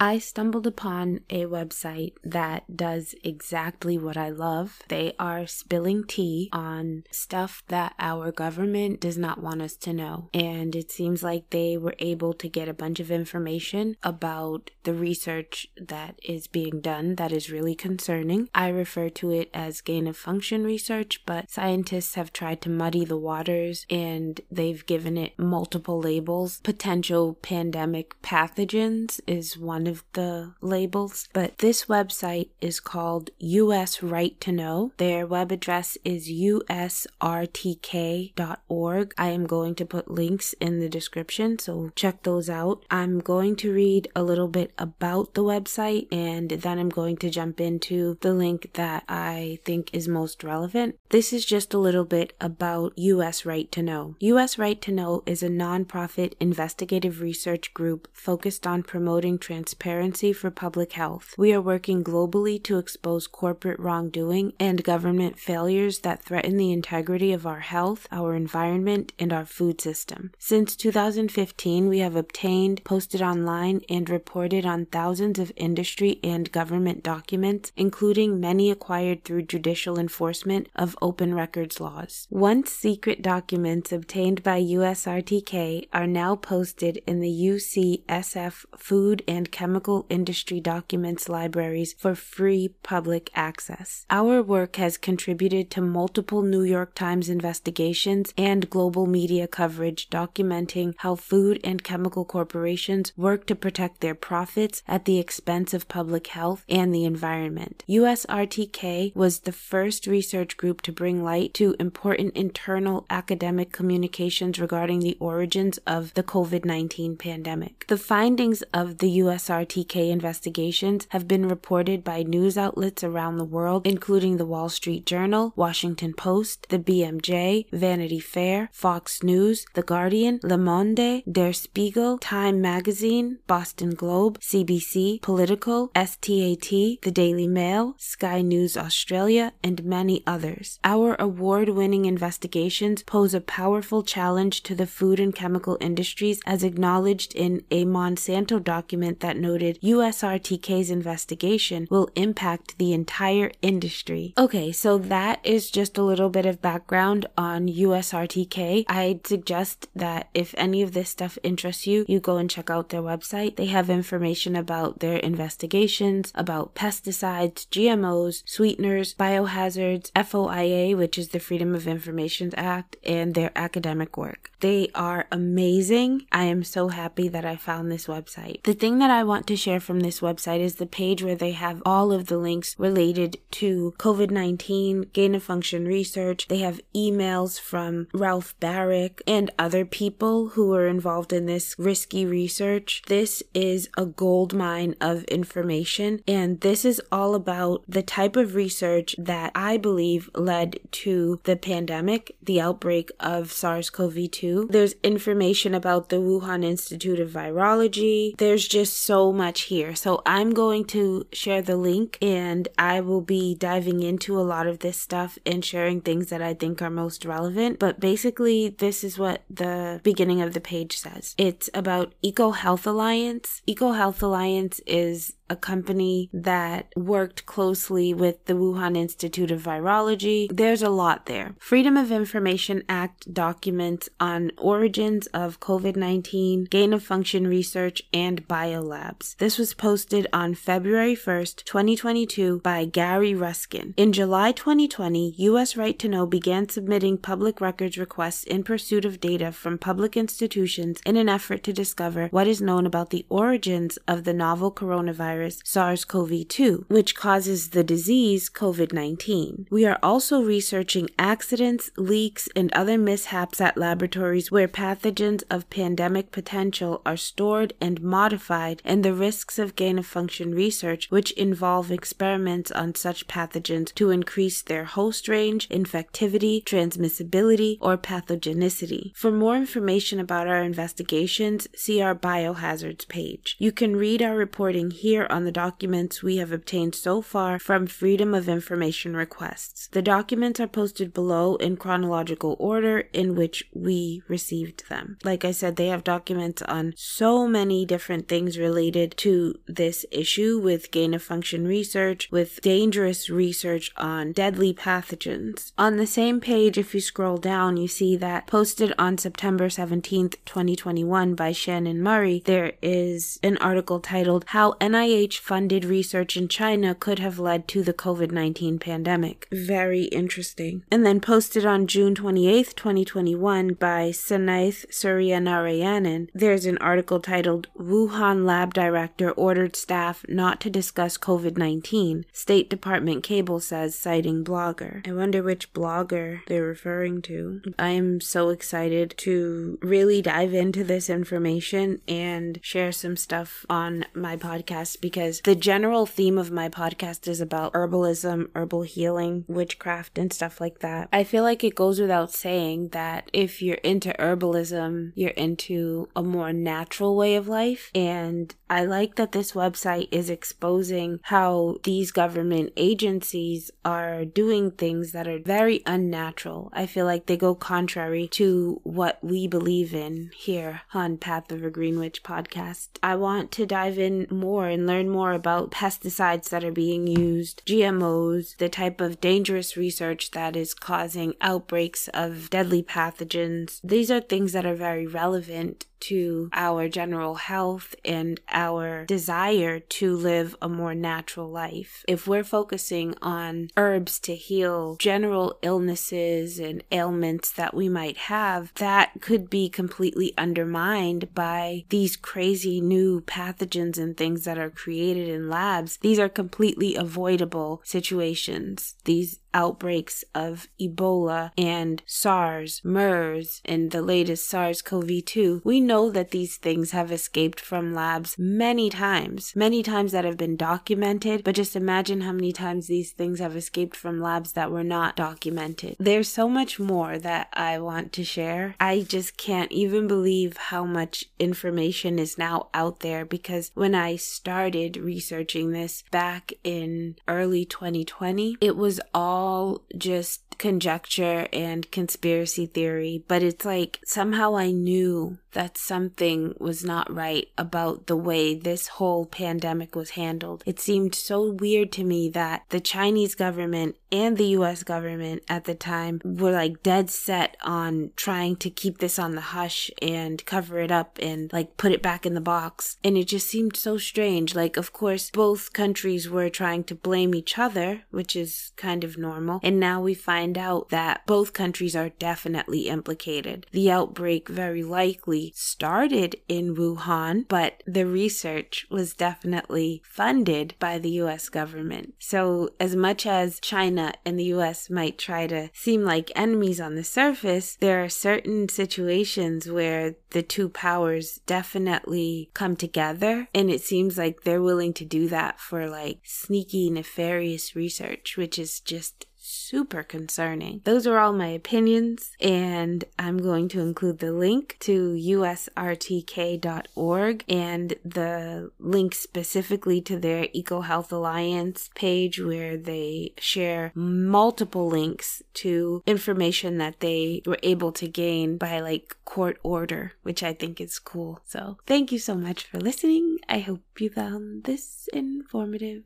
I stumbled upon a website that does exactly what I love. They are spilling tea on stuff that our government does not want us to know. And it seems like they were able to get a bunch of information about the research that is being done that is really concerning. I refer to it as gain of function research, but scientists have tried to muddy the waters and they've given it multiple labels. Potential pandemic pathogens is one of the labels, but this website is called US Right to Know. Their web address is usrtk.org. I am going to put links in the description, so check those out. I'm going to read a little bit about the website and then I'm going to jump into the link that I think is most relevant. This is just a little bit about US Right to Know. US Right to Know is a nonprofit investigative research group focused on promoting transparency for public health. We are working globally to expose corporate wrongdoing and government failures that threaten the integrity of our health, our environment, and our food system. Since 2015, we have obtained, posted online, and reported on thousands of industry and government documents, including many acquired through judicial enforcement of open records laws. Once secret documents obtained by USRTK are now posted in the UCSF Food and Chemical Chemical industry Documents libraries for free public access. Our work has contributed to multiple New York Times investigations and global media coverage documenting how food and chemical corporations work to protect their profits at the expense of public health and the environment. USRTK was the first research group to bring light to important internal academic communications regarding the origins of the COVID 19 pandemic. The findings of the USRTK investigations have been reported by news outlets around the world, including the Wall Street Journal, Washington Post, the BMJ, Vanity Fair, Fox News, The Guardian, Le Monde, Der Spiegel, Time Magazine, Boston Globe, CBC, Politico, STAT, The Daily Mail, Sky News Australia, and many others. Our award winning investigations pose a powerful challenge to the food and chemical industries as acknowledged in a Monsanto document that noted USRTK's investigation will impact the entire industry. Okay, so that is just a little bit of background on USRTK. I'd suggest that if any of this stuff interests you, you go and check out their website. They have information about their investigations, about pesticides, GMOs, sweeteners, biohazards, FOIA, which is the Freedom of Information Act, and their academic work. They are amazing. I am so happy that I found this website. The thing that I want to share from this website is the page where they have all of the links related to COVID 19, gain of function research. They have emails from Ralph Baric and other people who are involved in this risky research. This is a gold mine of information, and this is all about the type of research that I believe led to the pandemic, the outbreak of SARS CoV 2. There's information about the Wuhan Institute of Virology. There's just so much here. So I'm going to share the link and I will be diving into a lot of this stuff and sharing things that I think are most relevant. But basically, this is what the beginning of the page says it's about Eco Health Alliance. Eco Health Alliance is a company that worked closely with the Wuhan Institute of Virology. There's a lot there. Freedom of Information Act documents on origins of COVID 19, gain of function research, and biolabs. This was posted on February 1st, 2022 by Gary Ruskin. In July 2020, U.S. Right to Know began submitting public records requests in pursuit of data from public institutions in an effort to discover what is known about the origins of the novel coronavirus SARS CoV 2, which causes the disease COVID 19. We are also researching accidents, leaks, and other mishaps at laboratories where pathogens of pandemic potential are stored and modified, and the risks of gain of function research, which involve experiments on such pathogens to increase their host range, infectivity, transmissibility, or pathogenicity. For more information about our investigations, see our biohazards page. You can read our reporting here on the documents we have obtained so far from Freedom of Information requests. The documents are posted below in chronological order in which we received them. Like I said, they have documents on so many different things related to this issue with gain of function research, with dangerous research on deadly pathogens. On the same page, if you scroll down, you see that posted on September 17th, 2021 by Shannon Murray, there is an article titled How NIH funded research in China could have led to the COVID 19 pandemic. Very interesting. And then posted on June 28th, 2021 by Sainath Suryanarayanan, there's an article titled Wuhan Lab Director Ordered Staff Not to Discuss COVID 19, State Department cable says, citing blogger. I wonder which blogger they're referring to. I am so excited to really dive into this information and share some stuff on my podcast because the general theme of my podcast is about herbalism, herbal healing, witchcraft, and stuff like that. I feel like it goes without saying that if you're into herbalism, you're into a more natural way of life. And I like that this website is exposing how these government agencies are doing things that are very unnatural. I feel like they go contrary to what we believe in here on Path of a Green Witch podcast. I want to dive in more and learn more about pesticides that are being used, GMOs, the type of dangerous research that is causing outbreaks of deadly pathogens. These are things that are very relevant to our general health and our desire to live a more natural life. If we're focusing on herbs to heal general illnesses and ailments that we might have, that could be completely undermined by these crazy new pathogens and things that are created in labs. These are completely avoidable situations. These outbreaks of Ebola and SARS, MERS, and the latest SARS CoV 2, we know that these things have escaped from labs many times, many times that have been documented, but just imagine how many times these things have escaped from labs that were not documented. There's so much more that I want to share. I just can't even believe how much information is now out there because when I started researching this back in early 2020, it was all all just conjecture and conspiracy theory, but it's like somehow I knew that something was not right about the way this whole pandemic was handled. It seemed so weird to me that the Chinese government and the US government at the time were like dead set on trying to keep this on the hush and cover it up and like put it back in the box. And it just seemed so strange. Like, of course, both countries were trying to blame each other, which is kind of normal. And now we find out that both countries are definitely implicated. The outbreak very likely started in Wuhan, but the research was definitely funded by the US government. So, as much as China China and the US might try to seem like enemies on the surface, there are certain situations where the two powers definitely come together. And it seems like they're willing to do that for like sneaky, nefarious research, which is just super concerning. Those are all my opinions, and I'm going to include the link to usrtk.org and the link specifically to their EcoHealth Alliance page where they share multiple links to information that they were able to gain by like court order, which I think is cool. So, thank you so much for listening. I hope you found this informative.